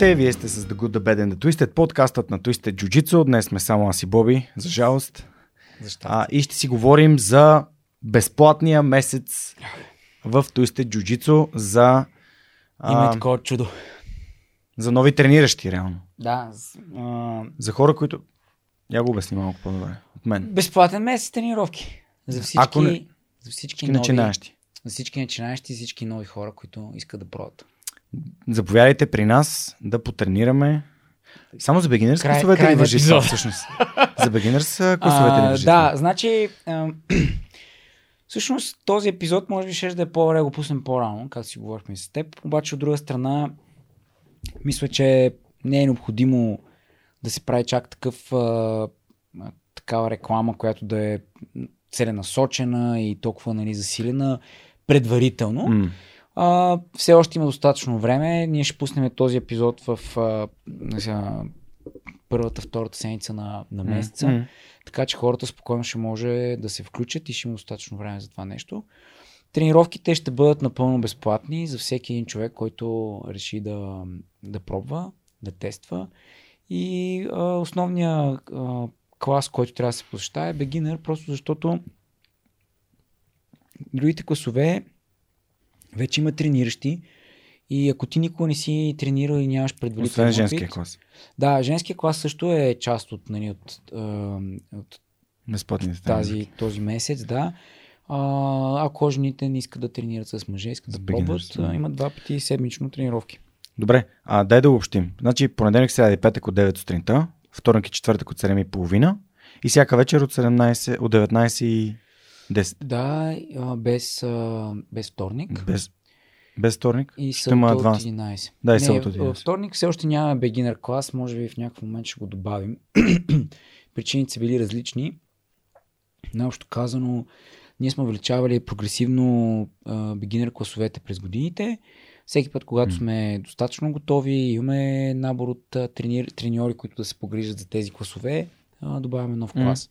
Здравейте, вие сте с The Good, The Bad and The Twisted, подкастът на Twisted Jiu-Jitsu. Днес сме само аз и Боби, за жалост. Защо? А, и ще си говорим за безплатния месец в Twisted Jiu-Jitsu за, Има и а, такова чудо. за нови трениращи, реално. Да. А, За хора, които... Я го обясни малко по-добре от мен. безплатен месец тренировки. За всички, Ако не- за всички Всички нови, начинаещи. за всички начинаещи и всички нови хора, които искат да пробват. Заповядайте при нас да потренираме. Само за бегинърс Край- класовете край ли въжи това всъщност? За бегинърс класовете ли въжи да, значи всъщност този епизод може би ще да е по-добре да го пуснем по-рано, както си говорихме с теб. Обаче от друга страна, мисля, че не е необходимо да се прави чак такъв а, такава реклама, която да е целенасочена и толкова нали, засилена предварително. М, А, все още има достатъчно време. Ние ще пуснем този епизод в а, знам, първата, втората седмица на, на месеца. м. Така че хората спокойно ще може да се включат и ще има достатъчно време за това нещо. Тренировките ще бъдат напълно безплатни за всеки един човек, който реши да, да пробва, да тества. И а, основният а, клас, който трябва да се посещава е beginner, просто защото другите класове вече има трениращи и ако ти никога не си тренирал и нямаш предварителен Освен опит, женския клас. да, женския клас също е част от, нали, от, от Безплатните тази, този месец, да. А, ако жените не искат да тренират с мъже, искат С да пробват, да. имат два пъти седмично тренировки. Добре, а дай да обобщим. Значи понеделник, сряда и петък от 9 сутринта, вторник и четвъртък от 7.30 и всяка вечер от 17, от 19 и 10. Да, без, без вторник. Без, без вторник. И ще има събота от адванс. 11. Да, и Не, събота от във 11. Вторник все още няма beginner клас, може би в някакъв момент ще го добавим. Причините са били различни. Наобщо казано, ние сме увеличавали прогресивно а, beginner класовете през годините. Всеки път, когато сме достатъчно готови, имаме набор от тренир, треньори, които да се погрижат за тези класове, а, добавяме нов клас.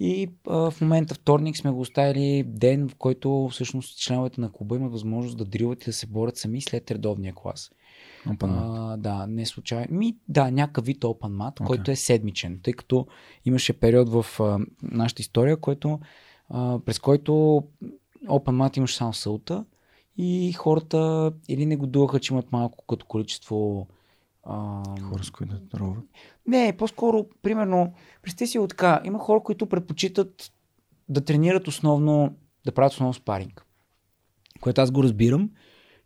И а, в момента вторник сме го оставили ден, в който всъщност членовете на клуба имат възможност да дрилват и да се борят сами след редовния клас. Да. А, да, не случайно. Ми, да, някакъв вид open mat, Окей. който е седмичен, тъй като имаше период в а, нашата история, който, а, през който open mat имаше само сълта и хората или не годуваха, че имат малко като количество а, Хора, с които да роват. Не, по-скоро, примерно, представи си така, има хора, които предпочитат да тренират основно, да правят основно спаринг. Което аз го разбирам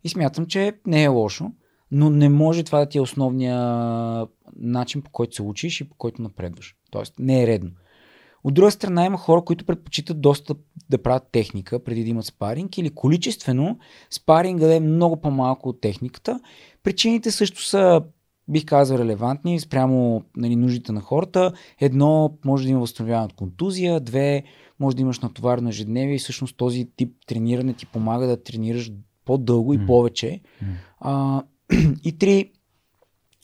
и смятам, че не е лошо, но не може това да ти е основния начин, по който се учиш и по който напредваш. Тоест, не е редно. От друга страна има хора, които предпочитат доста да правят техника преди да имат спаринг или количествено спаринга да е много по-малко от техниката. Причините също са, бих казал, релевантни спрямо нали, нуждите на хората. Едно, може да има възстановяване от контузия, две, може да имаш натоварено ежедневие и всъщност този тип трениране ти помага да тренираш по-дълго и М. повече. М. А, и три,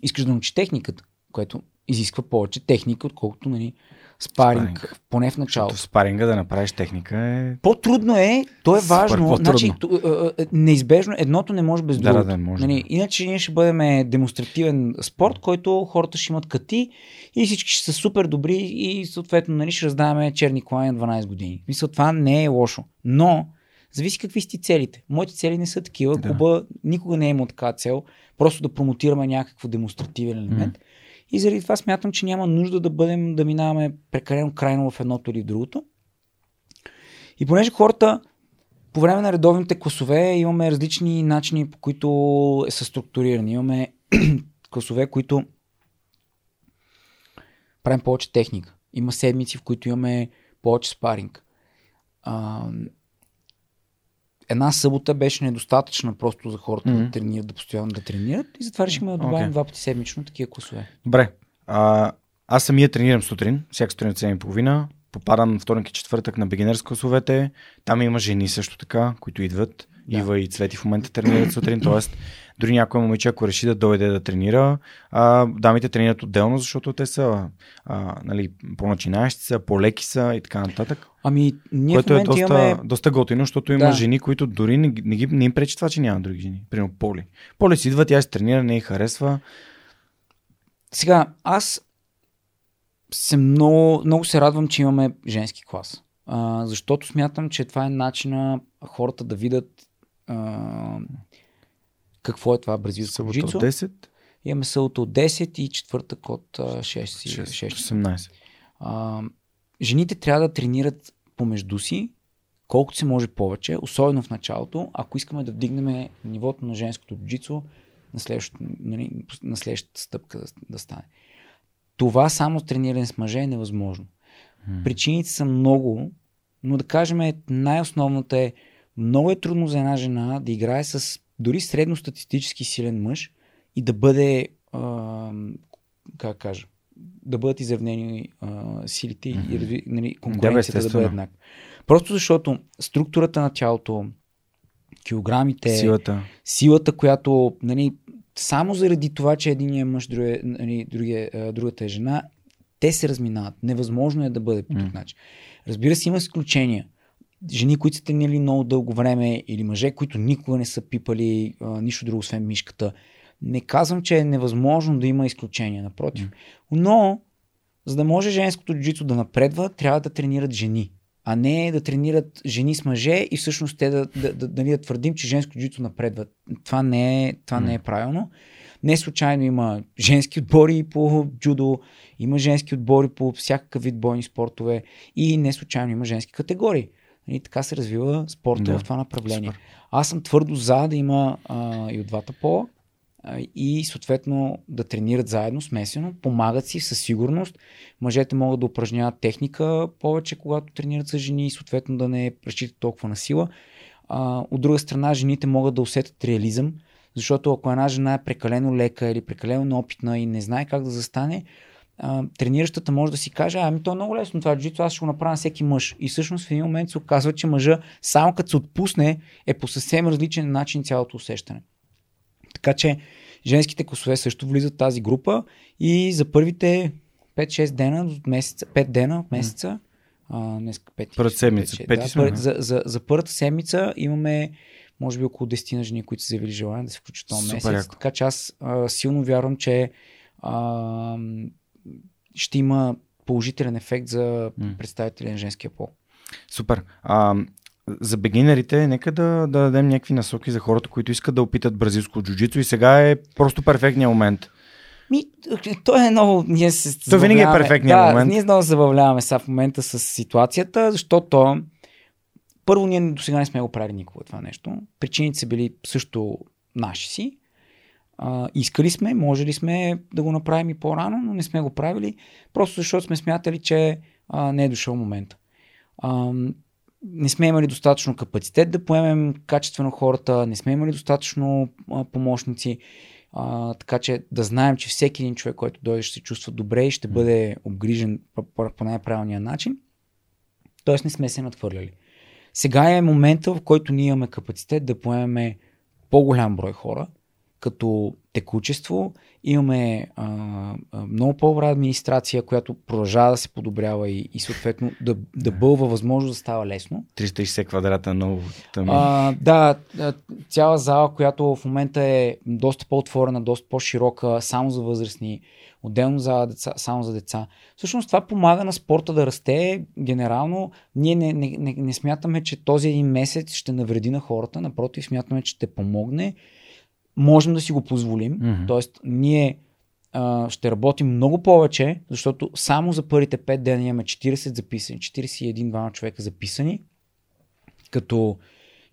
искаш да научиш техниката, което изисква повече техника, отколкото нали, спаринг, Спаринг. поне в началото. В спаринга да направиш техника е... По-трудно е, то е важно. Значи, то, е, е, неизбежно, едното не може без Да, другото. да, да, може. Нали, иначе ние ще бъдем демонстративен спорт, който хората ще имат кати и всички ще са супер добри и съответно нали, ще раздаваме черни колани на 12 години. Мисля, това не е лошо. Но зависи какви сте целите. Моите цели не са такива. Да. Клуба никога не е имал така цел. Просто да промотираме някакво демонстративен елемент. И заради това смятам, че няма нужда да бъдем, да минаваме прекалено крайно в едното или в другото. И понеже хората по време на редовните класове имаме различни начини, по които са структурирани. Имаме класове, които правим повече техника. Има седмици, в които имаме повече спаринг. Една събота беше недостатъчна просто за хората Мгм. да тренират, да постоянно да тренират и затова решихме да добавим Окей. два пъти седмично такива класове. Добре. А, аз самия тренирам сутрин, всяка сутрин от 7.30. Попадам вторник и четвъртък на бегинерс класовете. Там има жени също така, които идват. Да. Ива и Цвети в момента тренират сутрин, т.е. дори някой момиче, ако реши да дойде да тренира, а, дамите тренират отделно, защото те са а, нали, по-начинаещи са, по-леки са и така нататък. Ами, ние което е доста, имаме... доста готино, защото има да. жени, които дори не, не, не, не им пречи това, че няма други жени. Примерно Поли. Поли си идва, тя се тренира, не й харесва. Сега, аз се много, много се радвам, че имаме женски клас. А, защото смятам, че това е начина хората да видят а, какво е това бразилско джицу. от 10? Имаме събота от 10 и четвъртък от 6. 6, 6 18. А, жените трябва да тренират помежду си колкото се може повече, особено в началото, ако искаме да вдигнем нивото на женското джицу на нали, на следващата стъпка да, да стане. Това само трениране с мъже е невъзможно. Причините са много, но да кажем най-основната е много е трудно за една жена да играе с дори средностатистически силен мъж и да бъде а, как кажа, да бъдат изравнени а, силите mm-hmm. и нали, конкуренцията да, да бъде еднаква. Просто защото структурата на тялото, килограмите, силата, силата която нали, само заради това, че един е мъж, другия, нали, другия, другата е жена, те се разминават. Невъзможно е да бъде по mm. начин. Разбира се, има изключения. Жени, които са тренирали много дълго време или мъже, които никога не са пипали а, нищо друго, освен мишката. Не казвам, че е невъзможно да има изключения, напротив. Но, за да може женското джицу да напредва, трябва да тренират жени а не да тренират жени с мъже и всъщност те да, да, да, да, да твърдим, че женско джито напредва. Това не е, това не е правилно. Не случайно има женски отбори по джудо, има женски отбори по всякакъв вид бойни спортове и не случайно има женски категории. И така се развива спорта да, в това направление. Супер. Аз съм твърдо за да има а, и от двата пола и съответно да тренират заедно, смесено, помагат си със сигурност. Мъжете могат да упражняват техника повече, когато тренират с жени и съответно да не разчитат толкова на сила. А, от друга страна, жените могат да усетят реализъм, защото ако една жена е прекалено лека или прекалено неопитна и не знае как да застане, а, трениращата може да си каже, ами то е много лесно това джито, аз ще го направя всеки мъж. И всъщност в един момент се оказва, че мъжа, само като се отпусне, е по съвсем различен начин цялото усещане. Така че женските косове също влизат в тази група и за първите 5-6 дена месеца, 5 дена от месеца, а, днес 5, Първата седмица. 5, 5, да, пър, за, за, за първата седмица имаме може би около 10 на жени, които са заявили желание да се включат този месец. Яко. Така че аз а, силно вярвам, че а, ще има положителен ефект за представители на женския пол. Супер. А, за бегинерите, нека да, да дадем някакви насоки за хората, които искат да опитат бразилско джуджицу и сега е просто перфектният момент. Ми, то е много... Ние се То винаги е перфектният да, момент. Ние много забавляваме сега в момента с ситуацията, защото първо ние до сега не сме го правили никога това нещо. Причините са били също наши си. А, искали сме, може ли сме да го направим и по-рано, но не сме го правили, просто защото сме смятали, че а, не е дошъл момента. А, не сме имали достатъчно капацитет да поемем качествено хората, не сме имали достатъчно а, помощници, а, така че да знаем, че всеки един човек, който дойде, ще се чувства добре и ще бъде обгрижен по, по, по най-правилния начин. Тоест не сме се надхвърляли. Сега е момента, в който ние имаме капацитет да поемем по-голям брой хора, като текучество. Имаме а, много по-добра администрация, която продължава да се подобрява и, и съответно да, да бълва възможно да става лесно. 360 квадрата ново. А, да, цяла зала, която в момента е доста по-отворена, доста по-широка, само за възрастни, отделно за деца, само за деца. Всъщност това помага на спорта да расте. Генерално ние не, не, не, не смятаме, че този един месец ще навреди на хората, напротив смятаме, че ще помогне можем да си го позволим. Mm-hmm. Тоест, ние а, ще работим много повече, защото само за първите 5 дена имаме 40 записани, 41-2 човека записани, като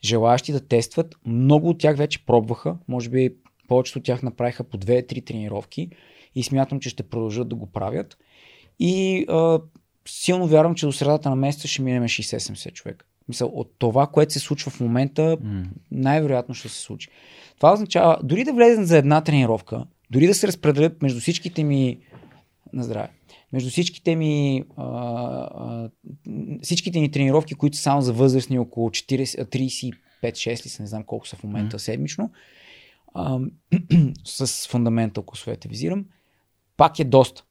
желаящи да тестват. Много от тях вече пробваха, може би повечето от тях направиха по 2-3 тренировки и смятам, че ще продължат да го правят. И а, силно вярвам, че до средата на месеца ще минем 60-70 човека. Мисъл, от това, което се случва в момента, най-вероятно ще се случи. Това означава, дори да влезем за една тренировка, дори да се разпределят между всичките ми на здраве, между всичките ми а, а, всичките ни тренировки, които са само за възрастни около 40, 5-6 ли са, не знам колко са в момента mm. седмично, а, с фундамента, ако своите визирам, пак е доста.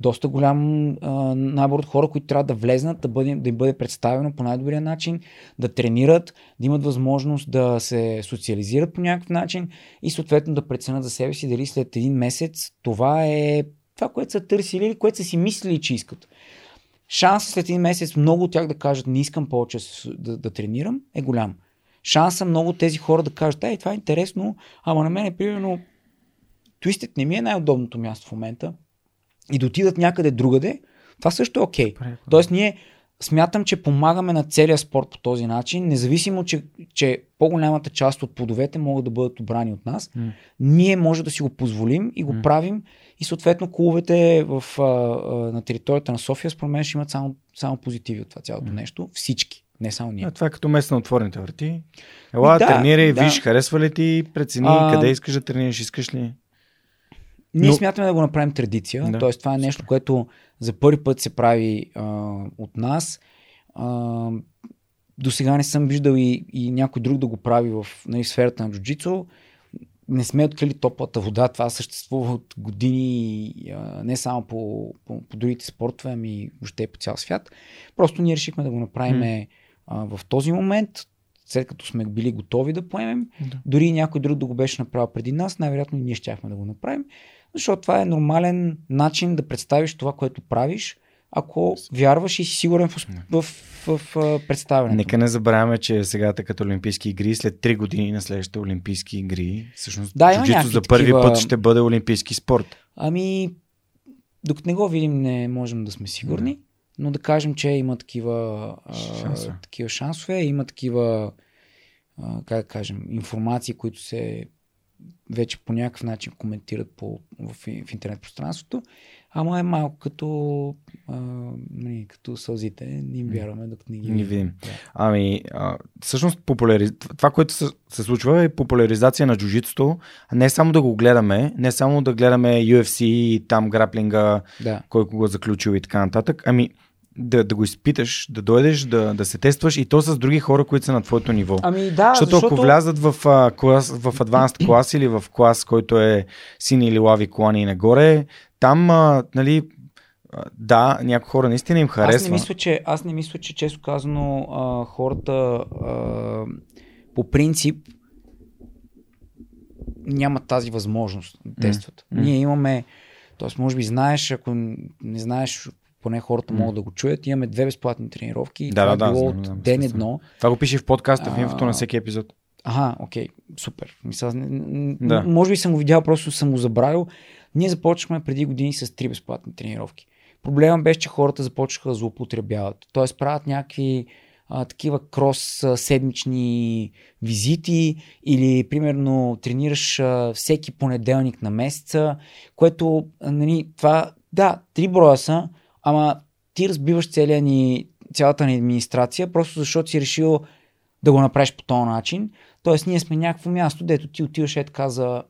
Доста голям а, набор от хора, които трябва да влезнат, да, бъде, да им бъде представено по най-добрия начин, да тренират, да имат възможност да се социализират по някакъв начин и съответно да преценят за себе си дали след един месец това е това, което са търсили или което са си мислили, че искат. Шансът след един месец много от тях да кажат не искам повече да, да тренирам е голям. Шанса много тези хора да кажат, ей, това е интересно, ама на мен е примерно Twisted не ми е най-удобното място в момента и да отидат някъде другаде, това също е окей. Okay. Тоест ние смятам, че помагаме на целия спорт по този начин, независимо, че, че по-голямата част от плодовете могат да бъдат обрани от нас. Mm. Ние може да си го позволим и го mm. правим и съответно клубовете в, а, а, на територията на София според мен ще имат само, само позитиви от това цялото mm. нещо. Всички. Не само ние. А, това е като место на отворените врати. Ела, да, тренирай, да. виж, харесва ли ти, прецени а... къде искаш да тренираш, искаш ли. Ние Но... смятаме да го направим традиция. Да. Тоест, това е нещо, което за първи път се прави а, от нас. А, до сега не съм виждал и, и някой друг да го прави в нали, сферата на джуджицу. Не сме открили топлата вода. Това съществува от години а, не само по, по, по другите спортове, ами въобще по цял свят. Просто ние решихме да го направим mm. а, в този момент след като сме били готови да поемем, да. дори някой друг да го беше направил преди нас, най-вероятно ние щяхме да го направим. Защото това е нормален начин да представиш това, което правиш, ако вярваш и си сигурен в, в, в, в представянето. Нека не забравяме, че сега като Олимпийски игри, след 3 години на следващите Олимпийски игри, всъщност да, джуджито за първи такива... път ще бъде Олимпийски спорт. Ами, докато не го видим, не можем да сме сигурни, да. но да кажем, че има такива шансове, а, такива шансове има такива, а, как да кажем, информации, които се вече по някакъв начин коментират по, в, в интернет пространството, ама е малко като, а, не, нали, като сълзите, не им вярваме, докато не ги не видим. Да. Ами, а, всъщност популяри... това, което се, се случва е популяризация на джуджитото, не само да го гледаме, не само да гледаме UFC и там граплинга, да. кой го заключил и така нататък, ами да, да го изпиташ, да дойдеш, да, да се тестваш и то с други хора, които са на твоето ниво. Ами да, защото, защото... ако влязат в, а, клас, в advanced клас или в клас, който е сини или лави колани и нагоре, там, а, нали, да, някои хора наистина им харесва. Аз не мисля, че, аз не мисля, че често казано а, хората а, по принцип нямат тази възможност да тестват. Mm. Ние имаме, т.е. може би знаеш, ако не знаеш поне хората могат да го чуят. Имаме две безплатни тренировки. Да, това да, е било да, от ден едно. Това го пише в подкаста, в инфото на всеки епизод. Ага, окей, супер. Мисля, да. Може би съм го видял, просто съм го забравил. Ние започнахме преди години с три безплатни тренировки. Проблема беше, че хората започнаха да злоупотребяват. Тоест правят някакви а, такива крос а, седмични визити или примерно тренираш а, всеки понеделник на месеца, което нали, това, да, три броя са, ама ти разбиваш целия ни, цялата ни администрация, просто защото си решил да го направиш по този начин. Тоест, ние сме някакво място, дето ти отиваш е така за...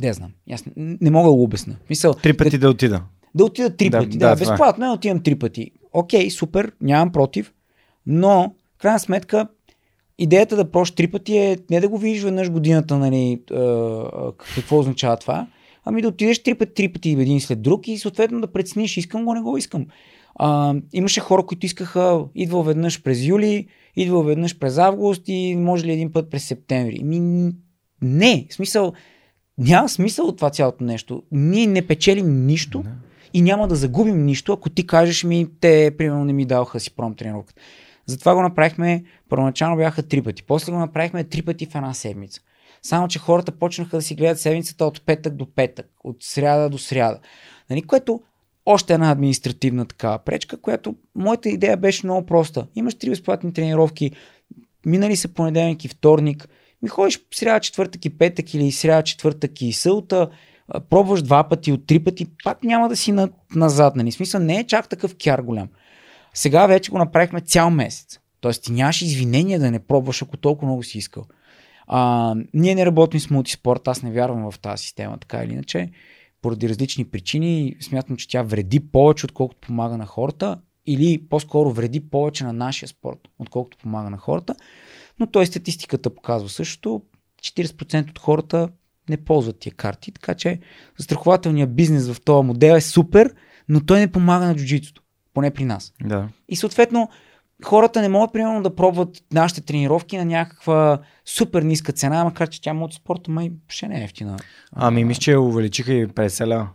Не знам. Аз не, не мога да го обясня. Мисъл, три пъти да, да отида. Да отида три да, пъти. Да, да е. безплатно е, отивам три пъти. Окей, супер, нямам против, но в крайна сметка идеята да прош три пъти е не да го видиш веднъж годината, нали, какво означава това, ами да отидеш три пъти, три пъти един след друг и съответно да прецениш искам го, не го искам. А, имаше хора, които искаха, идва веднъж през юли, идва веднъж през август и може ли един път през септември. Ми, не, в смисъл, няма смисъл от това цялото нещо. Ние не печелим нищо не. и няма да загубим нищо, ако ти кажеш ми, те, примерно, не ми даваха си пром тренировката. Затова го направихме, първоначално бяха три пъти, после го направихме три пъти в една седмица. Само, че хората почнаха да си гледат седмицата от петък до петък, от сряда до сряда. Нали, което още една административна такава пречка, която моята идея беше много проста. Имаш три безплатни тренировки, минали са понеделник и вторник, ми ходиш сряда, четвъртък и петък или сряда, четвъртък и сълта, пробваш два пъти, от три пъти, пак няма да си на, назад. Нали? Смисъл не е чак такъв кяр голям. Сега вече го направихме цял месец. Тоест ти нямаш извинение да не пробваш, ако толкова много си искал. А, ние не работим с мултиспорт, аз не вярвам в тази система, така или иначе. Поради различни причини смятам, че тя вреди повече, отколкото помага на хората, или по-скоро вреди повече на нашия спорт, отколкото помага на хората. но той статистиката показва също. 40% от хората не ползват тия карти, така че застрахователният бизнес в този модел е супер, но той не помага на джуджитото, поне при нас. Да. И съответно, хората не могат, примерно, да пробват нашите тренировки на някаква супер ниска цена, макар че тя мотоспорта май ще не е ефтина. Ами мисля, че увеличиха и 50 лева.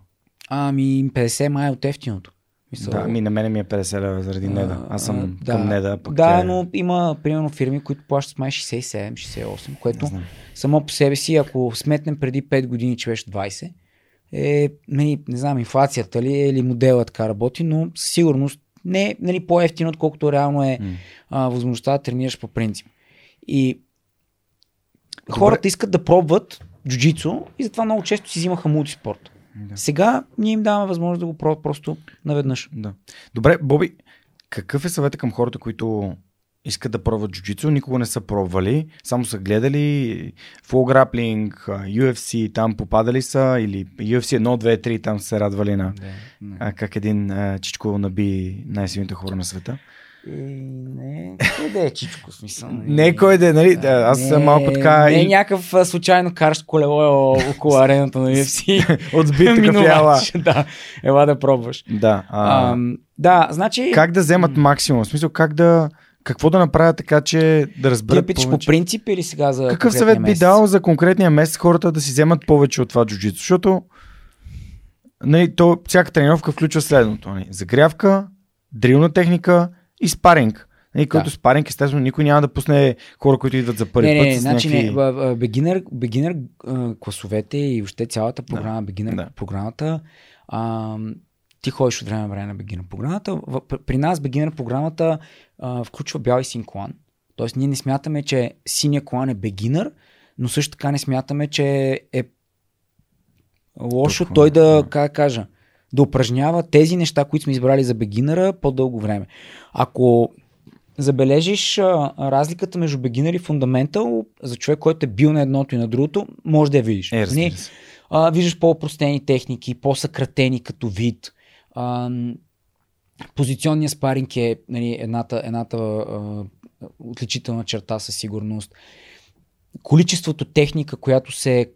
Ами 50 май е от ефтиното. Мисъл, Да, ми на мене ми е 50 лева заради Неда. Аз съм а, към Неда. Пък да, тя е- но има примерно фирми, които плащат май 67, 68, което Не само по себе си, ако сметнем преди 5 години, че беше 20, е, нали, не знам, инфлацията ли е, или модела така работи, но със сигурност не е нали, по-ефтино, отколкото реално е а, възможността да тренираш по принцип. И хората искат да пробват джуджицу и затова много често си взимаха мултиспорт. Да. Сега ние им даваме възможност да го пробват просто наведнъж. Да. Добре, Боби, какъв е съвета към хората, които искат да пробват джуджицу, никога не са пробвали, само са гледали Flow Grappling, а, UFC, там попадали са, или UFC 1, 2, 3, там са се радвали на а, как един а, чичко наби най-силните хора на света. Е, не, кой да е чичко смисъл. Не кой да е, нали? Да, аз съм малко така Не е и някакъв а, случайно караш колело около арената на UFC. отбит такъв яла. Да, ела да пробваш. Да, а, Ам, да, значи... как да вземат максимум? В смисъл, как да, какво да направят така, че да Ти разберат питаш по принцип или сега за Какъв съвет би месец? дал за конкретния месец хората да си вземат повече от това джуджицу? Защото нали, то, всяка тренировка включва следното. Нали, загрявка, дрилна техника и спаринг. Нали, като Да. спаринг, естествено, никой няма да пусне хора, които идват за първи не, път. не, с значи някакви... не, б- б- beginner, beginner а, класовете и въобще цялата програма, beginner да. програмата, а, ти ходиш от време на време на beginner програмата. При- нас beginner програмата а, включва бял и син колан. Тоест ние не смятаме, че синия колан е beginner, но също така не смятаме, че е лошо Толкова, той да, как кажа, да упражнява тези неща, които сме избрали за бегинера по-дълго време. Ако забележиш а, разликата между beginner и фундаментал за човек, който е бил на едното и на другото, може да я видиш. Е, Нали? а, виждаш по-простени техники, по-съкратени като вид. А, позиционният спаринг е нали, едната, едната а, отличителна черта със сигурност. Количеството техника, която се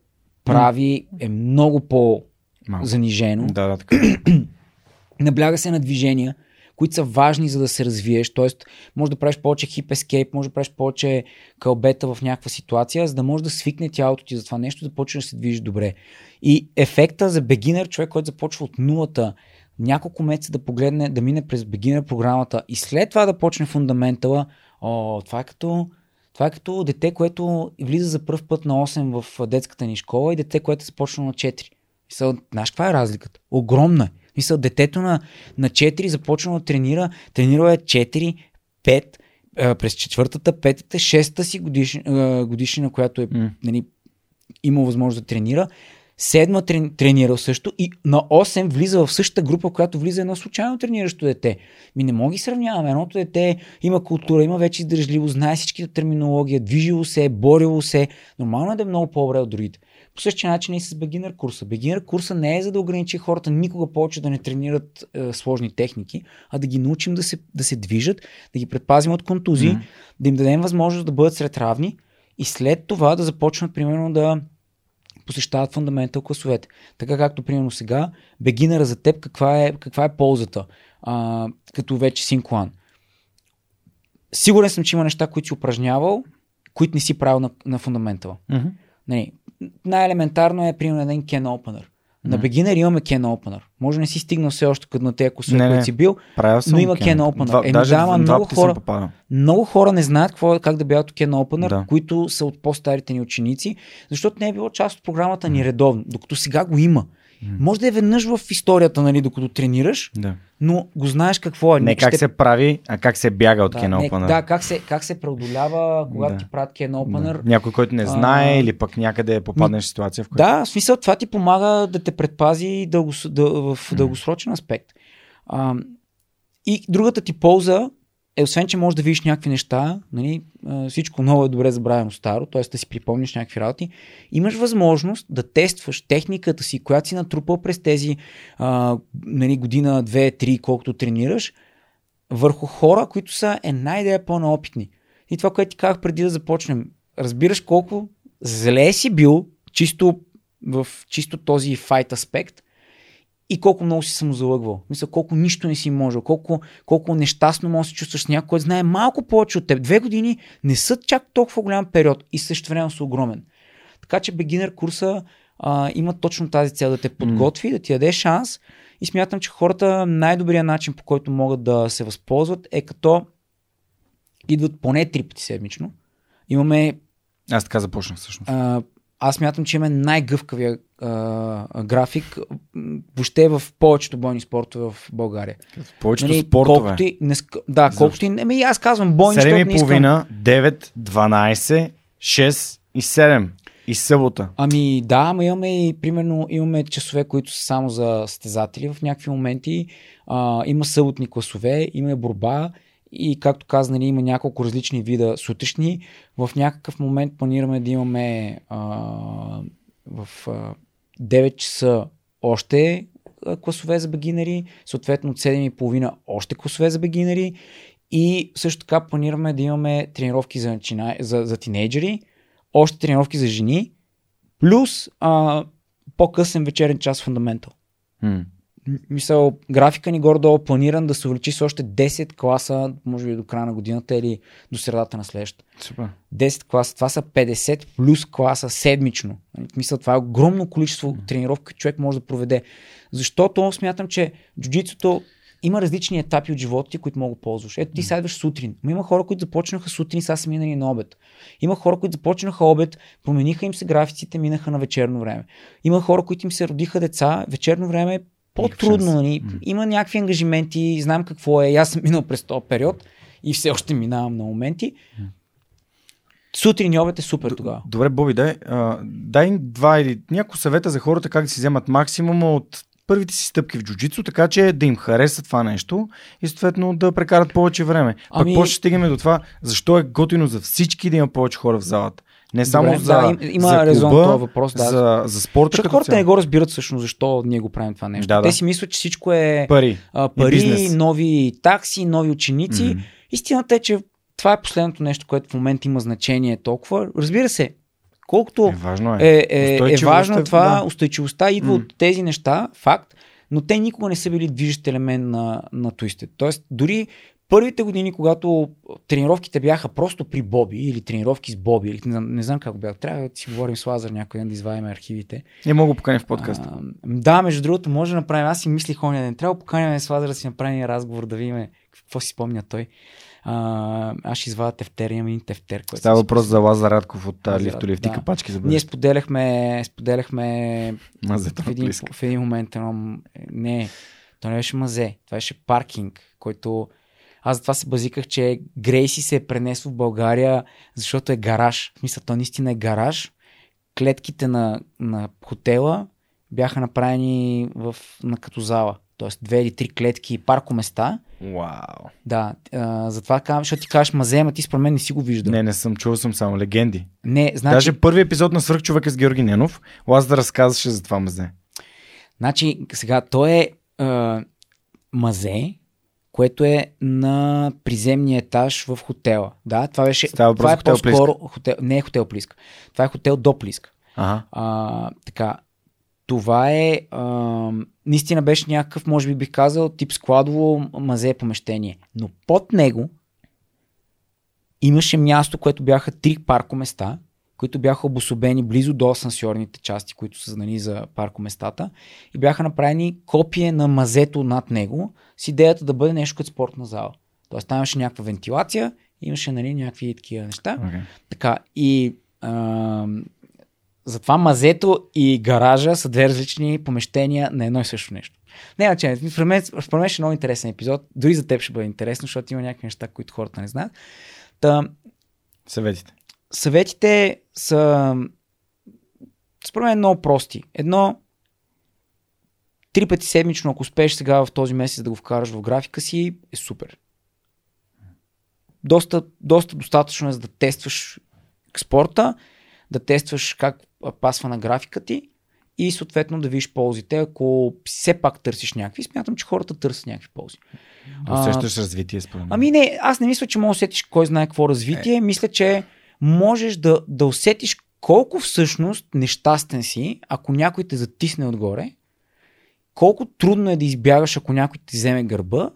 прави е много по-занижено. Да, да, така. Набляга се на движения, които са важни за да се развиеш. Тоест, може да правиш повече хип ескейп, може да правиш повече кълбета в някаква ситуация, за да може да свикне тялото ти за това нещо, да почне да се движиш добре. И ефекта за бегинер, човек, който започва от нулата, няколко месеца да погледне, да мине през бегинер програмата и след това да почне фундаментала, о, това е като това е като дете, което влиза за първ път на 8 в детската ни школа и дете, което е започнало на 4. Мисъл, знаеш каква е разликата? Огромна е. Мисъл, детето на, на 4 започнало да тренира, тренирало е 4, 5, а, през четвъртата, петата, шестата си годиш, годишнина, която е М. нали, имал възможност да тренира. Седма трен, тренирал също и на 8 влиза в същата група, в която влиза едно случайно трениращо дете. Ми не мога ги сравняваме. Едното дете има култура, има вече издържливост, знае всичките терминология, движило се, борило се. Нормално е да е много по-добре от другите. По същия начин и с бегинър курса. Бегинър курса не е за да ограничи хората никога повече да не тренират е, сложни техники, а да ги научим да се, да се движат, да ги предпазим от контузии, Мгм. да им дадем възможност да бъдат сред равни и след това да започнат, примерно, да посещават фундаментал класовете. Така както, примерно, сега, бегинера за теб, каква е, каква е ползата, а, като вече синклан. Сигурен съм, че има неща, които си упражнявал, които не си правил на, на фундаментала. Нали, най-елементарно е, примерно, един Ken Opener. На бегинер имаме Ken Opener. Може не си стигнал все още като на тези не. които си бил. Но има Кен. Ken Opener. Два, Еми, даже да, много хора-. Много хора не знаят какво, е- как да бягат Ken Opener, Да. които са от по-старите ни ученици, защото не е било част от програмата ни редовно, докато сега го има. Може да е веднъж в историята, нали, докато тренираш, Да. но го знаеш какво е. Не как Ще- се прави, а как се бяга от да, Кен Opener. да, как се, как се преодолява, когато Да. ти правят Ken Opener. Да. Някой, който не знае А, или пък някъде попаднеш в ситуация, в която... Да, в смисъл това ти помага да те предпази дългос, дъл, в дългосрочен аспект. А, и другата ти полза е, освен, че можеш да видиш някакви неща, нали, всичко ново е добре забравено старо, т.е. да си припомниш някакви работи, имаш възможност да тестваш техниката си, която си натрупал през тези а, нали, година, две, три, колкото тренираш, върху хора, които са една идея по-наопитни. И това, което ти казах преди да започнем. Разбираш колко зле си бил, чисто в чисто този файт аспект, и колко много си съм залъгвал. Мисля, колко нищо не си можел, колко, колко нещастно може да се чувстваш с някой, който знае малко повече от теб. Две години не са чак толкова голям период и също време са огромен. Така че бегинер курса а, има точно тази цел да те подготви, mm. да ти даде шанс и смятам, че хората най-добрият начин по който могат да се възползват е като идват поне три пъти седмично. Имаме аз така започнах всъщност. А, аз мятам, че имаме най-гъвкавия а, график въобще в повечето бойни спортове в България. В повечето нали, спортове? Колкото и, не, да, колкото и... Ами аз казвам бойни 7,5, 9, 12, 6 и 7. И събота. Ами да, ама имаме и примерно имаме часове, които са само за стезатели в някакви моменти. А, има съботни класове, има борба и както каза, нали, има няколко различни вида сутрешни. В някакъв момент планираме да имаме а, в а, 9 часа още класове за бегинери, съответно от 7.30 още класове за бегинери и също така планираме да имаме тренировки за, начина... за, за тинейджери, още тренировки за жени, плюс а, по-късен вечерен час фундаментал. Hmm. Мисъл, графика ни горе-долу планиран да се увеличи с още 10 класа, може би до края на годината или до средата на следващата. Супер. 10 класа, това са 50 плюс класа седмично. Мисля, това е огромно количество mm. тренировки, които човек може да проведе. Защото смятам, че джуджитсото има различни етапи от живота ти, които мога да ползваш. Ето ти следваш сутрин. Но има хора, които започнаха сутрин, сега са минали на обед. Има хора, които започнаха обед, промениха им се графиците, минаха на вечерно време. Има хора, които им се родиха деца, вечерно време по-трудно. Нали? Има някакви ангажименти, знам какво е. Аз съм минал през този период и все още минавам на моменти. Сутрин и обед е супер тогава. Добре, Боби, дай, а, дай два или няколко съвета за хората как да си вземат максимума от първите си стъпки в джуджицу, така че да им хареса това нещо и съответно да прекарат повече време. Ами... Пък после ще стигаме до това, защо е готино за всички да има повече хора в залата. Не само Добре, за, да, има за резон клуба, това въпрос. Да. За, за спорта. Защото хората не го разбират всъщност защо ние го правим това нещо. Да, да. Те си мислят, че всичко е пари, а, пари нови такси, нови ученици. Mm-hmm. Истината е, че това е последното нещо, което в момента има значение толкова. Разбира се, колкото е, важно е. Е, е, е важно това, да. устойчивостта идва mm. от тези неща, факт, но те никога не са били движещ елемент на, на Twisted. Тоест, дори първите години, когато тренировките бяха просто при Боби или тренировки с Боби, или не, не знам как бях, трябва да си говорим с Лазар някой ден да извадим архивите. Не мога да поканим в подкаста. А, да, между другото, може да направим. Аз си мислих оня ден. Трябва да поканим с Лазар да си направим разговор, да видим какво си спомня той. А, аз ще извадя тефтер, имам един тефтер. Който Става въпрос за Лазар Радков от Лифтолифт и да. капачки за Ние споделяхме, споделяхме Мазето в, един, в един момент едно... Не, то не беше мазе, това беше паркинг, който аз затова се базиках, че Грейси се е пренесло в България, защото е гараж. В смисъл, то наистина е гараж. Клетките на, на хотела бяха направени в, на като зала. Тоест две или три клетки и паркоместа. Вау. Да, а, затова казвам, защото ти кажеш мазе, ама ти според мен не си го виждал. Не, не съм, чувал съм само легенди. Не, значи... Даже първи епизод на Свърхчовек е с Георги Ненов. Лаз да разказваше за това мазе. Значи, сега, то е а, мазе, което е на приземния етаж в хотела. Да, това беше. Става това е по-скоро. Хотел, не е хотел Плиск. Това е хотел до Плиск. Ага. А, така. Това е. А, наистина беше някакъв, може би бих казал, тип складово мазе помещение. Но под него имаше място, което бяха три паркоместа, които бяха обособени близо до асансьорните части, които са нали, за паркоместата и бяха направени копие на мазето над него с идеята да бъде нещо като спортна зала. Тоест там имаше някаква вентилация, имаше нали, някакви такива неща. Okay. Така, и а, затова мазето и гаража са две различни помещения на едно и също нещо. Не, значи, според мен, според мен ще е много интересен епизод. Дори за теб ще бъде интересно, защото има някакви неща, които хората не знаят. Та, Съветите съветите са според мен много прости. Едно, три пъти седмично, ако успееш сега в този месец да го вкараш в графика си, е супер. Доста, доста достатъчно е за да тестваш спорта, да тестваш как пасва на графика ти и съответно да видиш ползите, ако все пак търсиш някакви. Смятам, че хората търсят някакви ползи. Усещаш развитие според мен. Ами не, аз не мисля, че можеш да усетиш кой знае какво развитие. Е. Мисля, че можеш да, да усетиш колко всъщност нещастен си, ако някой те затисне отгоре, колко трудно е да избягаш, ако някой ти вземе гърба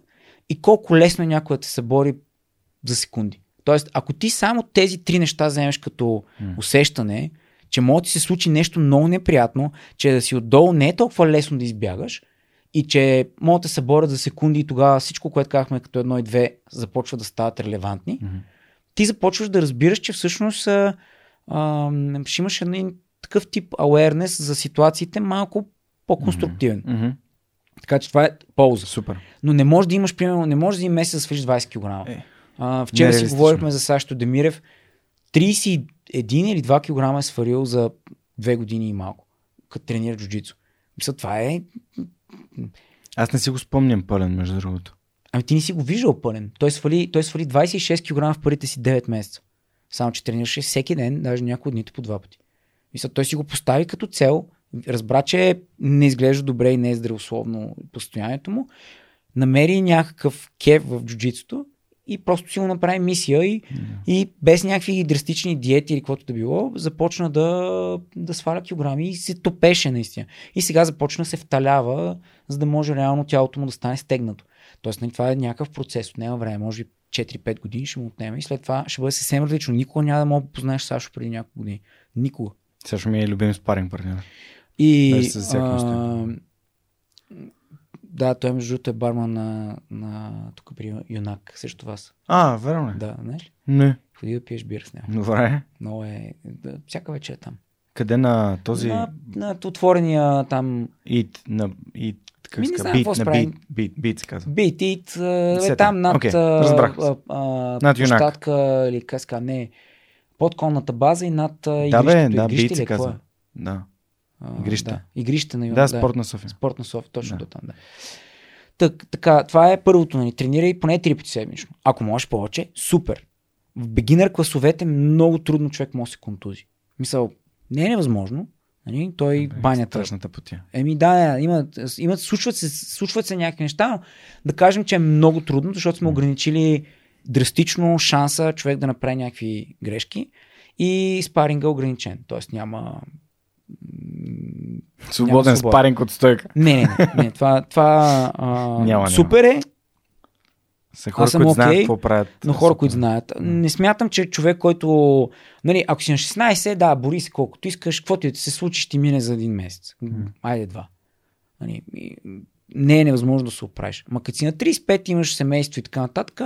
и колко лесно е някой да те събори за секунди. Тоест, ако ти само тези три неща вземеш като усещане, че може да ти се случи нещо много неприятно, че да си отдолу не е толкова лесно да избягаш и че могат да се борят за секунди и тогава всичко, което казахме като едно и две, започва да стават релевантни, mm-hmm. Ти започваш да разбираш, че всъщност а, а, ще имаш един такъв тип awareness за ситуациите малко по-конструктивен. Mm-hmm. Така че това е полза. Супер. Но не може да имаш, примерно, не може да един месец да свалиш 20 кг. Е. А, вчера си говорихме за Сашто Демирев. 31 или 2 кг е свалил за 2 години и малко, като тренира джуджицу. Мисля, това е... Аз не си го спомням пълен, между другото. Ами ти не си го виждал пълен. Той свали, той свали 26 кг в първите си 9 месеца. Само, че тренираше всеки ден, даже някои от дните по два пъти. Мисля, той си го постави като цел, разбра, че не изглежда добре и не е здравословно постоянието му, намери някакъв кев в джуджитсото и просто си го направи мисия и, Yeah. и без някакви драстични диети или каквото да било, започна да, да сваля килограми и се топеше наистина. И сега започна да се вталява, за да може реално тялото му да стане стегнато. Тоест, нали, това е някакъв процес, отнема време, може би 4-5 години ще му отнеме и след това ще бъде съвсем различно. Никога няма да мога да познаеш Сашо преди няколко години. Никога. Също ми е любим спаринг партньор. И, а, нещо. да, той между другото е барман на, на тук при Юнак, срещу вас. А, верно ли? Да, знаеш ли? Не. Ходи да пиеш бира с него. Добре. Много е, да, всяка вечер е там. Къде на този На, на отворения там Eat, на Eat, как Ми, не знам какво на. Beat, Beat, Beat се казва. Beat It, е Сетя. там над Окей, а, а, Над площадка или казва, не, под конната база и над Да, игрището. бе, да, Beat ли се е? Казва. е? Да. Игрище. Да, игрище на Юнак. Да, спорт на София. Спорт на София, точно Да. там, да. Так, така, това е първото, нали, тренирай поне три пъти седмично. Ако можеш повече, супер. В бегинър класовете много трудно човек може да се контузи. Мисъл, не е невъзможно. Нали? Той Бе, банята. Страшната пътя. Еми да, имат, имат случват, се, случват се някакви неща, но да кажем, че е много трудно, защото сме ограничили драстично шанса човек да направи някакви грешки и спаринга е ограничен. Тоест няма... Свободен спаринг от стойка. Не, не, не. това, това а, няма. супер е, Са хора, съм които знаят окей, какво правят. но хора, които знаят. Не смятам, че човек, който... Нали, ако си на 16, да, бори се колкото искаш, каквото и да се случи, ще ти мине за един месец. Айде два. Нали, не е невъзможно да се оправиш. Ма като си на 35, имаш семейство и така нататък,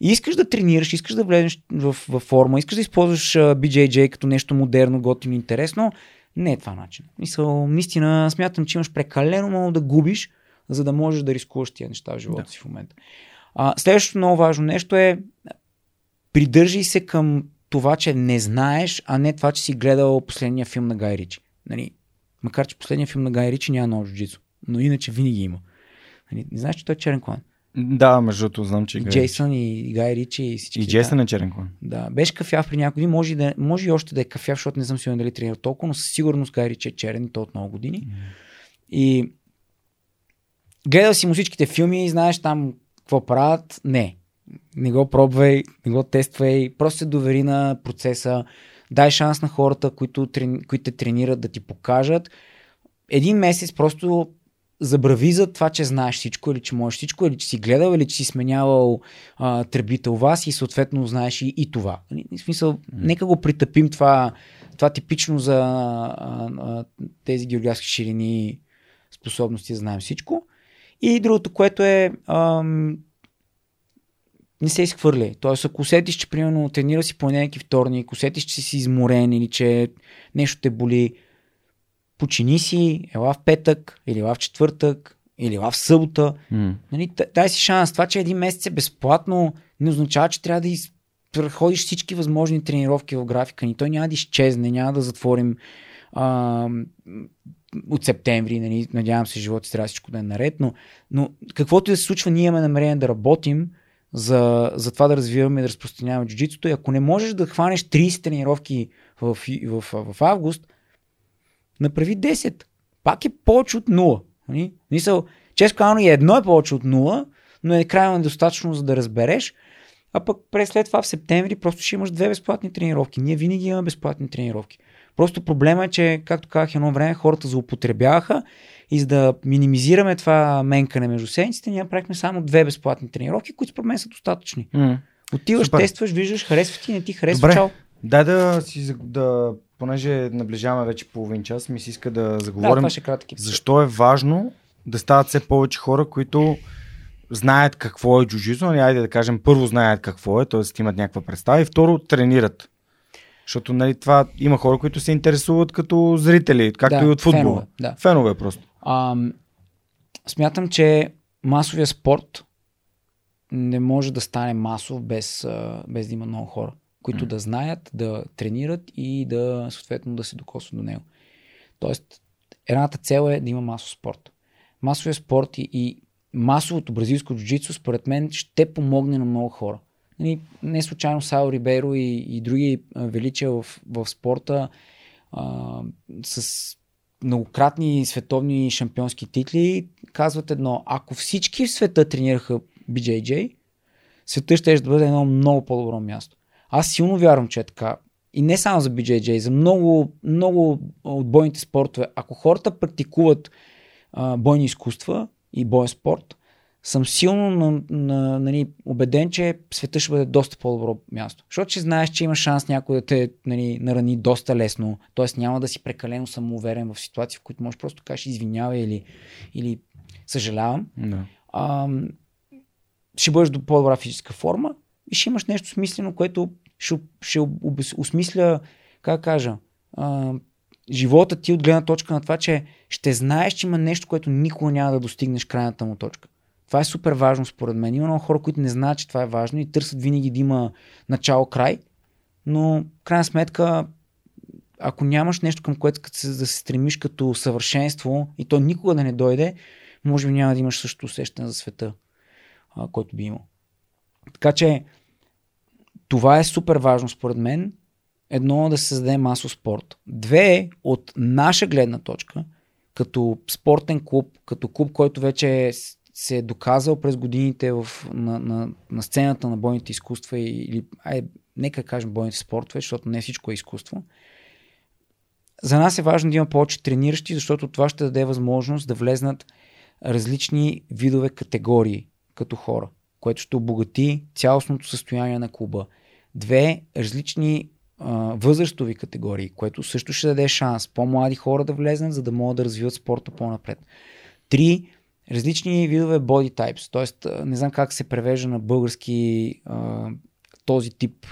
и искаш да тренираш, искаш да влезеш в, в форма, искаш да използваш BJJ като нещо модерно, готино, интересно, не е това начин. Мисъл, наистина смятам, че имаш прекалено много да губиш, за да можеш да рискуваш тия неща в живота Да. си в момента. А, следващото много важно нещо е придържай се към това, че не знаеш, а не това, че си гледал последния филм на Гай Ричи. Нали? Макар, че последния филм на Гай Ричи няма много джуджицу, но иначе винаги има. Нали? Не знаеш, че той е черен клан. Да, между другото, знам, че И играе. Джейсън, и Гай Ричи, и всички. И Джейсън е черен клан. Да, беше кафяв при някои години, може, да, може и още да е кафяв, защото не съм сигурен дали тренира толкова, но със сигурност Гай Ричи е черен и то от много години. И гледал си му всичките филми знаеш там какво правят. Не. Не го пробвай, не го тествай, просто се довери на процеса, дай шанс на хората, които, трени- които те тренират да ти покажат. Един месец просто забрави за това, че знаеш всичко или че можеш всичко, или че си гледал, или че си сменявал а, тръбите у вас и съответно знаеш и, и това. Нали, В смисъл, нека го притъпим това, това типично за а, а, тези географски ширини способности знаем всичко. И другото, което е ам, не се изхвърли. Тоест, ако усетиш, че примерно тренира си понеделник и вторник, усетиш, че си изморен или че нещо те боли, почини си, ела в петък, или ела в четвъртък, или ела в събота. М. Нали, дай си шанс. Това, че един месец е безплатно, не означава, че трябва да из... ходиш всички възможни тренировки в графика ни. Той няма да изчезне, няма да затворим а, от септември. Нали, надявам се, живота си трябва всичко да е наред, но, но каквото и да се случва, ние имаме намерение да работим за, за това да развиваме и да разпространяваме джуджитото. И ако не можеш да хванеш 30 тренировки в, в, в, в август, направи 10. пак е повече от нула. Нали? Мисъл, често казано и едно е повече от нула, но е крайно недостатъчно за да разбереш. А пък през след това в септември просто ще имаш две безплатни тренировки. Ние винаги имаме безплатни тренировки. Просто проблема е, че, както казах едно време, хората злоупотребяваха и за да минимизираме това менкане между седмиците, ние направихме само две безплатни тренировки, които според мен са достатъчни. М. Отиваш, Супер. тестваш, виждаш, харесва ти, не ти харесва, Добре. чао. Дай да си, да, понеже наближаваме вече половин час, ми се иска да Да, заговорим ще е кратък епизод. защо е важно да стават все повече хора, които знаят какво е джуджито, нали, айде да кажем, първо знаят какво е, т.е. имат някаква представа и второ тренират. Защото нали, това има хора, които се интересуват като зрители, както Да, и от футбола. фенове, да. Фенове просто. Ам, смятам, че масовия спорт не може да стане масов без, а, без да има много хора, които да знаят, да тренират и да съответно да се докосват до него. Тоест, едната цел е да има масов спорт. Масовия спорт и, и масовото бразилско джуджицу, според мен, ще помогне на много хора. Нали, Не случайно Сао Рибейро и, и други величия в, в спорта а, с многократни световни шампионски титли казват едно. Ако всички в света тренираха BJJ, света ще да бъде едно много по-добро място. Аз силно вярвам, че е така. И не само за BJJ, за много, много от бойните спортове. Ако хората практикуват а, бойни изкуства и боен спорт, съм силно на, на, нали, убеден, че света ще бъде доста по-добро място. Защото че знаеш, че има шанс някой да те нали, нарани доста лесно, т.е. няма да си прекалено самоуверен в ситуации, в които можеш просто кажеш извинявай или, или съжалявам. Да. А, ще бъдеш до по-добра физическа форма и ще имаш нещо смислено, което ще, ще осмисля, как кажа, а, живота ти от гледна точка на това, че ще знаеш, че има нещо, което никога няма да достигнеш крайната му точка. Това е супер важно според мен. Има много хора, които не знаят, че това е важно и търсят винаги да има начало-край, но крайна сметка, ако нямаш нещо към което да се, стремиш като съвършенство и то никога да не дойде, може би няма да имаш същото усещане за света, а, който би имал. Така че това е супер важно според мен. Едно да се създаде масов спорт. Две, от наша гледна точка, като спортен клуб, като клуб, който вече е, се е доказал през годините в, на, на, на сцената на бойните изкуства или, ай, нека кажем бойните спортове, защото не всичко е изкуство. За нас е важно да има повече трениращи, защото това ще даде възможност да влезнат различни видове категории като хора, което ще обогати цялостното състояние на клуба. Две различни а, възрастови категории, което също ще даде шанс по-млади хора да влезнат, за да могат да развиват спорта по-напред. Три различни видове body types, т.е. не знам как се превежда на български а, този тип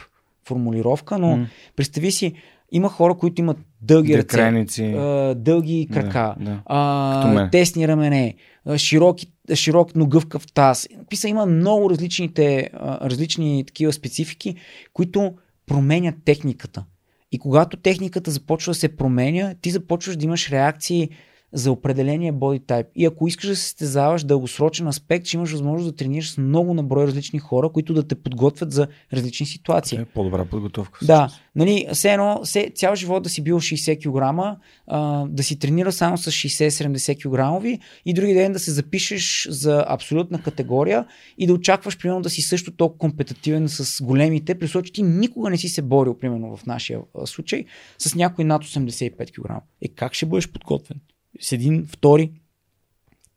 формулировка, но М. представи си, има хора, които имат дълги ръце, Крайници. а, дълги крака, Да, да. а, тесни рамене, а, широки, широк, но гъвкав таз. Писа, има много различните, а, различни такива специфики, които променят техниката. И когато техниката започва да се променя, ти започваш да имаш реакции за определения body type. И ако искаш да се състезаваш дългосрочен аспект, ще имаш възможност да тренираш с много наброй различни хора, които да те подготвят за различни ситуации. Е, по-добра подготовка. Да, нали, все едно, все, цял живот да си бил 60 кг, а, да си тренира само с 60-70 кг и други ден да се запишеш за абсолютна категория и да очакваш, примерно, да си също толкова компетитивен с големите, при случай, че ти никога не си се борил, примерно в нашия случай, с някой над 85 кг. Е, как ще бъдеш подготвен? С един, втори,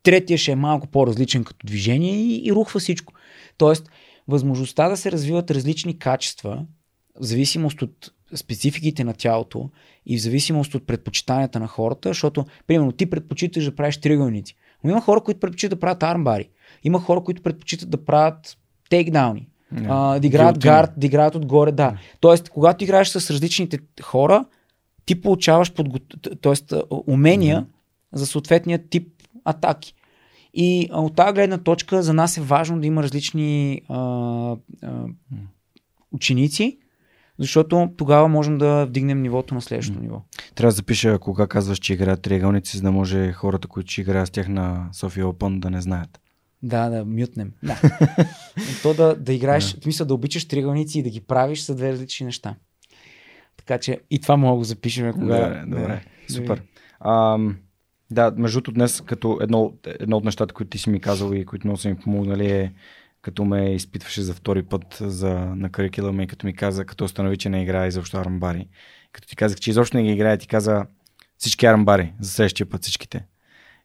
третия ще е малко по-различен като движение и, и рухва всичко. Тоест, възможността да се развиват различни качества, в зависимост от спецификите на тялото и в зависимост от предпочитанията на хората, защото, примерно, ти предпочиташ да правиш триъгълници. Но има хора, които предпочитат да правят армбари. Има хора, които предпочитат да правят тейкдауни. А, да играят гард, да играят отгоре, да. Тоест, когато играеш с различните хора, ти получаваш подго... тоест, умения за съответния тип атаки. И от тази гледна точка за нас е важно да има различни а, а, ученици, защото тогава можем да вдигнем нивото на следващото ниво. Трябва да запиша кога казваш, че играят триъгълници, за да може хората, които ще играят с тях на София Open да не знаят. Да, да, мютнем. Да. То да, да играеш, в смисъл да обичаш триъгълници и да ги правиш са две различни неща. Така че и това мога да го запишем кога. Добре, добре. Супер. Ам, Да, между другото днес като едно, едно от нещата, които ти си ми казал и които много са ми помогнали е като ме изпитваше за втори път за, на карикила и като ми каза, като установи, че не играе изобщо арамбари. Като ти казах, че изобщо не ги играе, ти каза всички арамбари за следващия път всичките.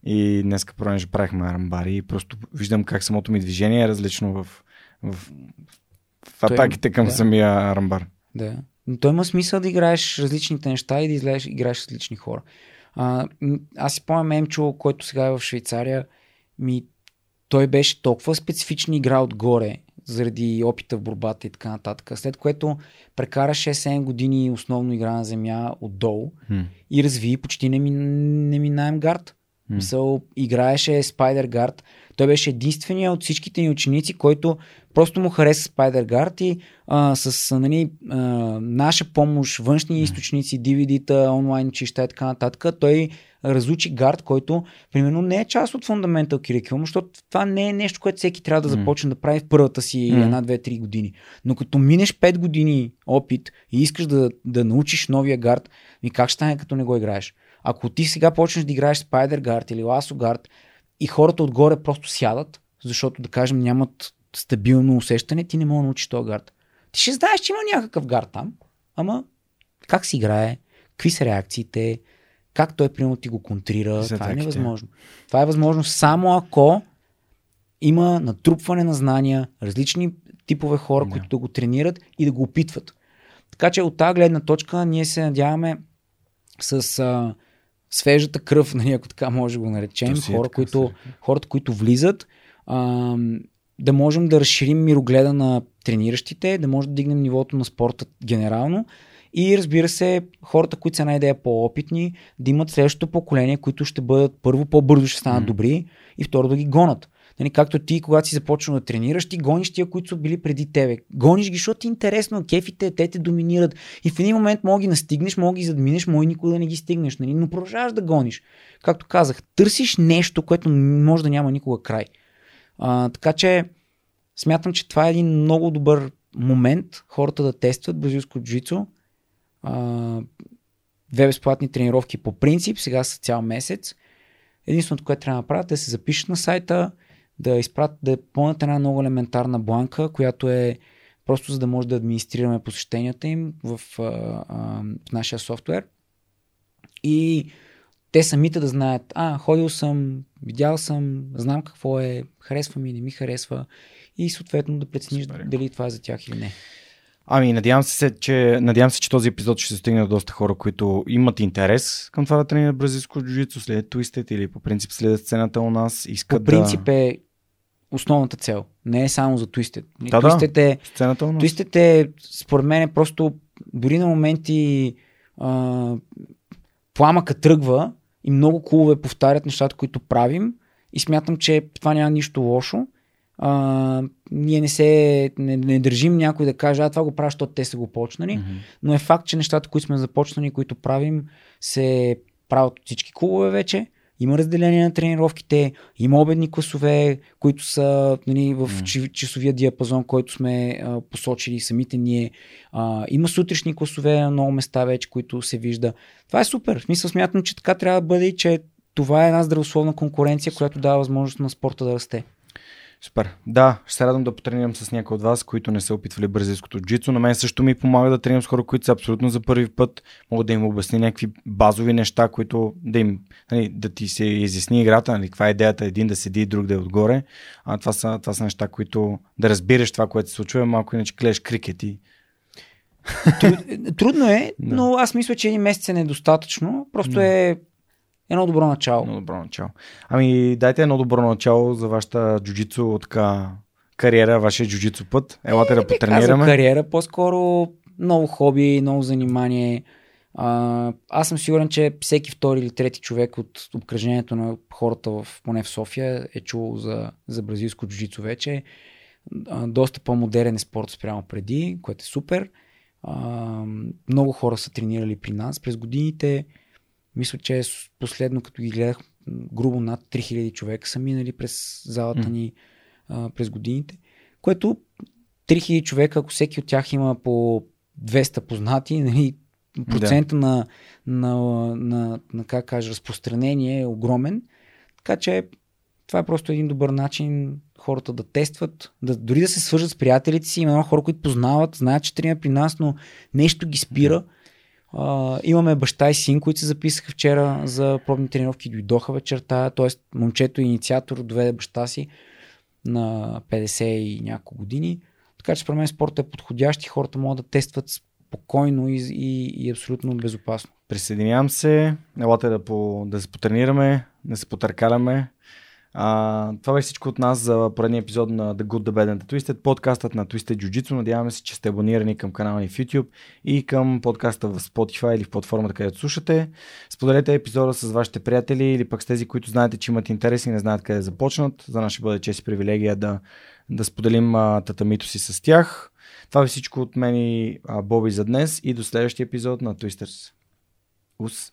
И днес, понеже правихме арамбари и просто виждам как самото ми движение е различно в, в, в атаките към да. самия арамбар. Да. Но той има смисъл да играеш различните неща и да излезеш, играеш с различни хора. А, аз си спомням Емчо, който сега е в Швейцария, ми, той беше толкова специфична игра отгоре, заради опита в борбата и така нататък. След което прекара 6-7 години основно игра на земя отдолу Hmm. и разви почти неминаем гард. М. Мисъл, играеше Спайдер Гард. Той беше единствения от всичките ни ученици, който просто му хареса Гард и а, с нали, а, наша помощ, външни източници, DVD-та, онлайн училища и така нататък, той разучи гард, който примерно не е част от фундаментал Curriculum, защото това не е нещо, което всеки трябва да започне да прави в първата си М. една, две, три години. Но като минеш 5 години опит и искаш да, да научиш новия гард, ми как ще стане като не го играеш? Ако ти сега почнеш да играеш Spider Guard или Lasso Guard и хората отгоре просто сядат, защото да кажем нямат стабилно усещане, ти не можеш да научиш този гард. Ти ще знаеш, че има някакъв гард там, ама как си играе, какви са реакциите, как той примерно ти го контрира, За това е невъзможно. Това е възможно само ако има натрупване на знания, различни типове хора, Да. които да го тренират и да го опитват. Така че от тази гледна точка ние се надяваме с а, свежата кръв, нали, ако така може да го наречем, си е хора, така, които, хората, които влизат, а, да можем да разширим мирогледа на трениращите, да можем да дигнем нивото на спорта генерално и разбира се, хората, които са една идея по-опитни, да имат следващото поколение, които ще бъдат първо по-бързо ще станат М. добри и второ да ги гонат. Нали, както ти, когато си започнал да тренираш, ти гониш тия, които са били преди тебе. Гониш ги, защото ти е интересно, кефите, те те доминират. И в един момент мога ги настигнеш, мога ги задминеш, мога и никога да не ги стигнеш. Нали? Но продължаваш да гониш. Както казах, търсиш нещо, което може да няма никога край. А, така че смятам, че това е един много добър момент хората да тестват бразилско. А, две безплатни тренировки по принцип, сега са цял месец. Единственото, което трябва да направят е да се запишат на сайта, да изпратят, да пълнят една много елементарна бланка, която е просто за да може да администрираме посещенията им в, а, а, в нашия софтуер. И те самите да знаят, а, ходил съм, видял съм, знам какво е, харесва ми, не ми харесва и съответно да прецениш дали това е за тях или не. Ами, надявам се, че, надявам се, че този епизод ще се стигне до доста хора, които имат интерес към това да тренират бразилско джуджицу, следят твистът или по принцип следят сцената у нас, искат По принцип е основната цел. Не е само за твистед. Да, да. Твистед е, да сцената у нас. твистед е, според мен, е просто дори на моменти а, пламъка тръгва и много клубове повтарят нещата, които правим и смятам, че това няма нищо лошо. А, ние не се не, не държим някой да каже, а това го правя, защото те са го почнали. Мгм. но е факт, че нещата, които сме започнали, които правим, се правят от всички клубове вече. Има разделение на тренировките, има обедни класове, които са нали, в чи- часовия диапазон, който сме а, посочили самите ние. А, има сутрешни класове на много места вече, които се вижда. Това е супер. В смисъл смятам, че така трябва да бъде и че това е една здравословна конкуренция, която дава възможност на спорта да расте. Супер. Да, ще се радвам да потренирам с някои от вас, които не са опитвали бразилското джицу. На мен също ми помага да тренирам с хора, които са абсолютно за първи път. Мога да им обясня някакви базови неща, които да им, нали, да ти се изясни играта, нали, каква е идеята, един да седи, друг да е отгоре. А това са, това са неща, които да разбираш това, което се случва, малко иначе клееш крикет и Труд, трудно е, Да. но аз мисля, че един месец е недостатъчно. Просто е едно добро начало. Много добро начало. Ами, дайте едно добро начало за вашата джуджицу така кариера, вашия джуджицу път. Елате да Казвам потренираме. кариера, по-скоро много хоби, много занимание. А, аз съм сигурен, че всеки втори или трети човек от обкръжението на хората, в, поне в София, е чул за, за бразилско джуджицу вече. А, доста по-модерен е спорт спрямо преди, което е супер. А, много хора са тренирали при нас през годините. Мисля, че последно, като ги гледах, грубо над 3000 човека са минали през залата ни а, през годините, което 3000 човека, ако всеки от тях има по 200 познати, нали, процента да. на, на, на, на, как кажа, разпространение е огромен. Така че това е просто един добър начин хората да тестват, да, дори да се свържат с приятелите си. Има хора, които познават, знаят, че тренират при нас, но нещо ги спира. Имаме баща и син, които се записаха вчера за пробни тренировки, дойдоха вечерта, т.е. момчето инициатор доведе баща си на 50 и няколко години. Така че според мен спортът е подходящ и хората могат да тестват спокойно и, и, и абсолютно безопасно. Присъединявам се, елате да, по, да се потренираме, да се потъркаляме, а, това беше всичко от нас за поредния епизод на The Good, The Bad and The Twisted, подкастът на Twisted Jiu-Jitsu. Надяваме се, че сте абонирани към канала ни в YouTube и към подкаста в Spotify или в платформата, където слушате. Споделете епизода с вашите приятели или пък с тези, които знаете, че имат интерес и не знаят къде да започнат. За нас ще бъде чест и привилегия да, да споделим а, татамито си с тях. Това е всичко от мен и а, Боби за днес и до следващия епизод на Twisters. Ус!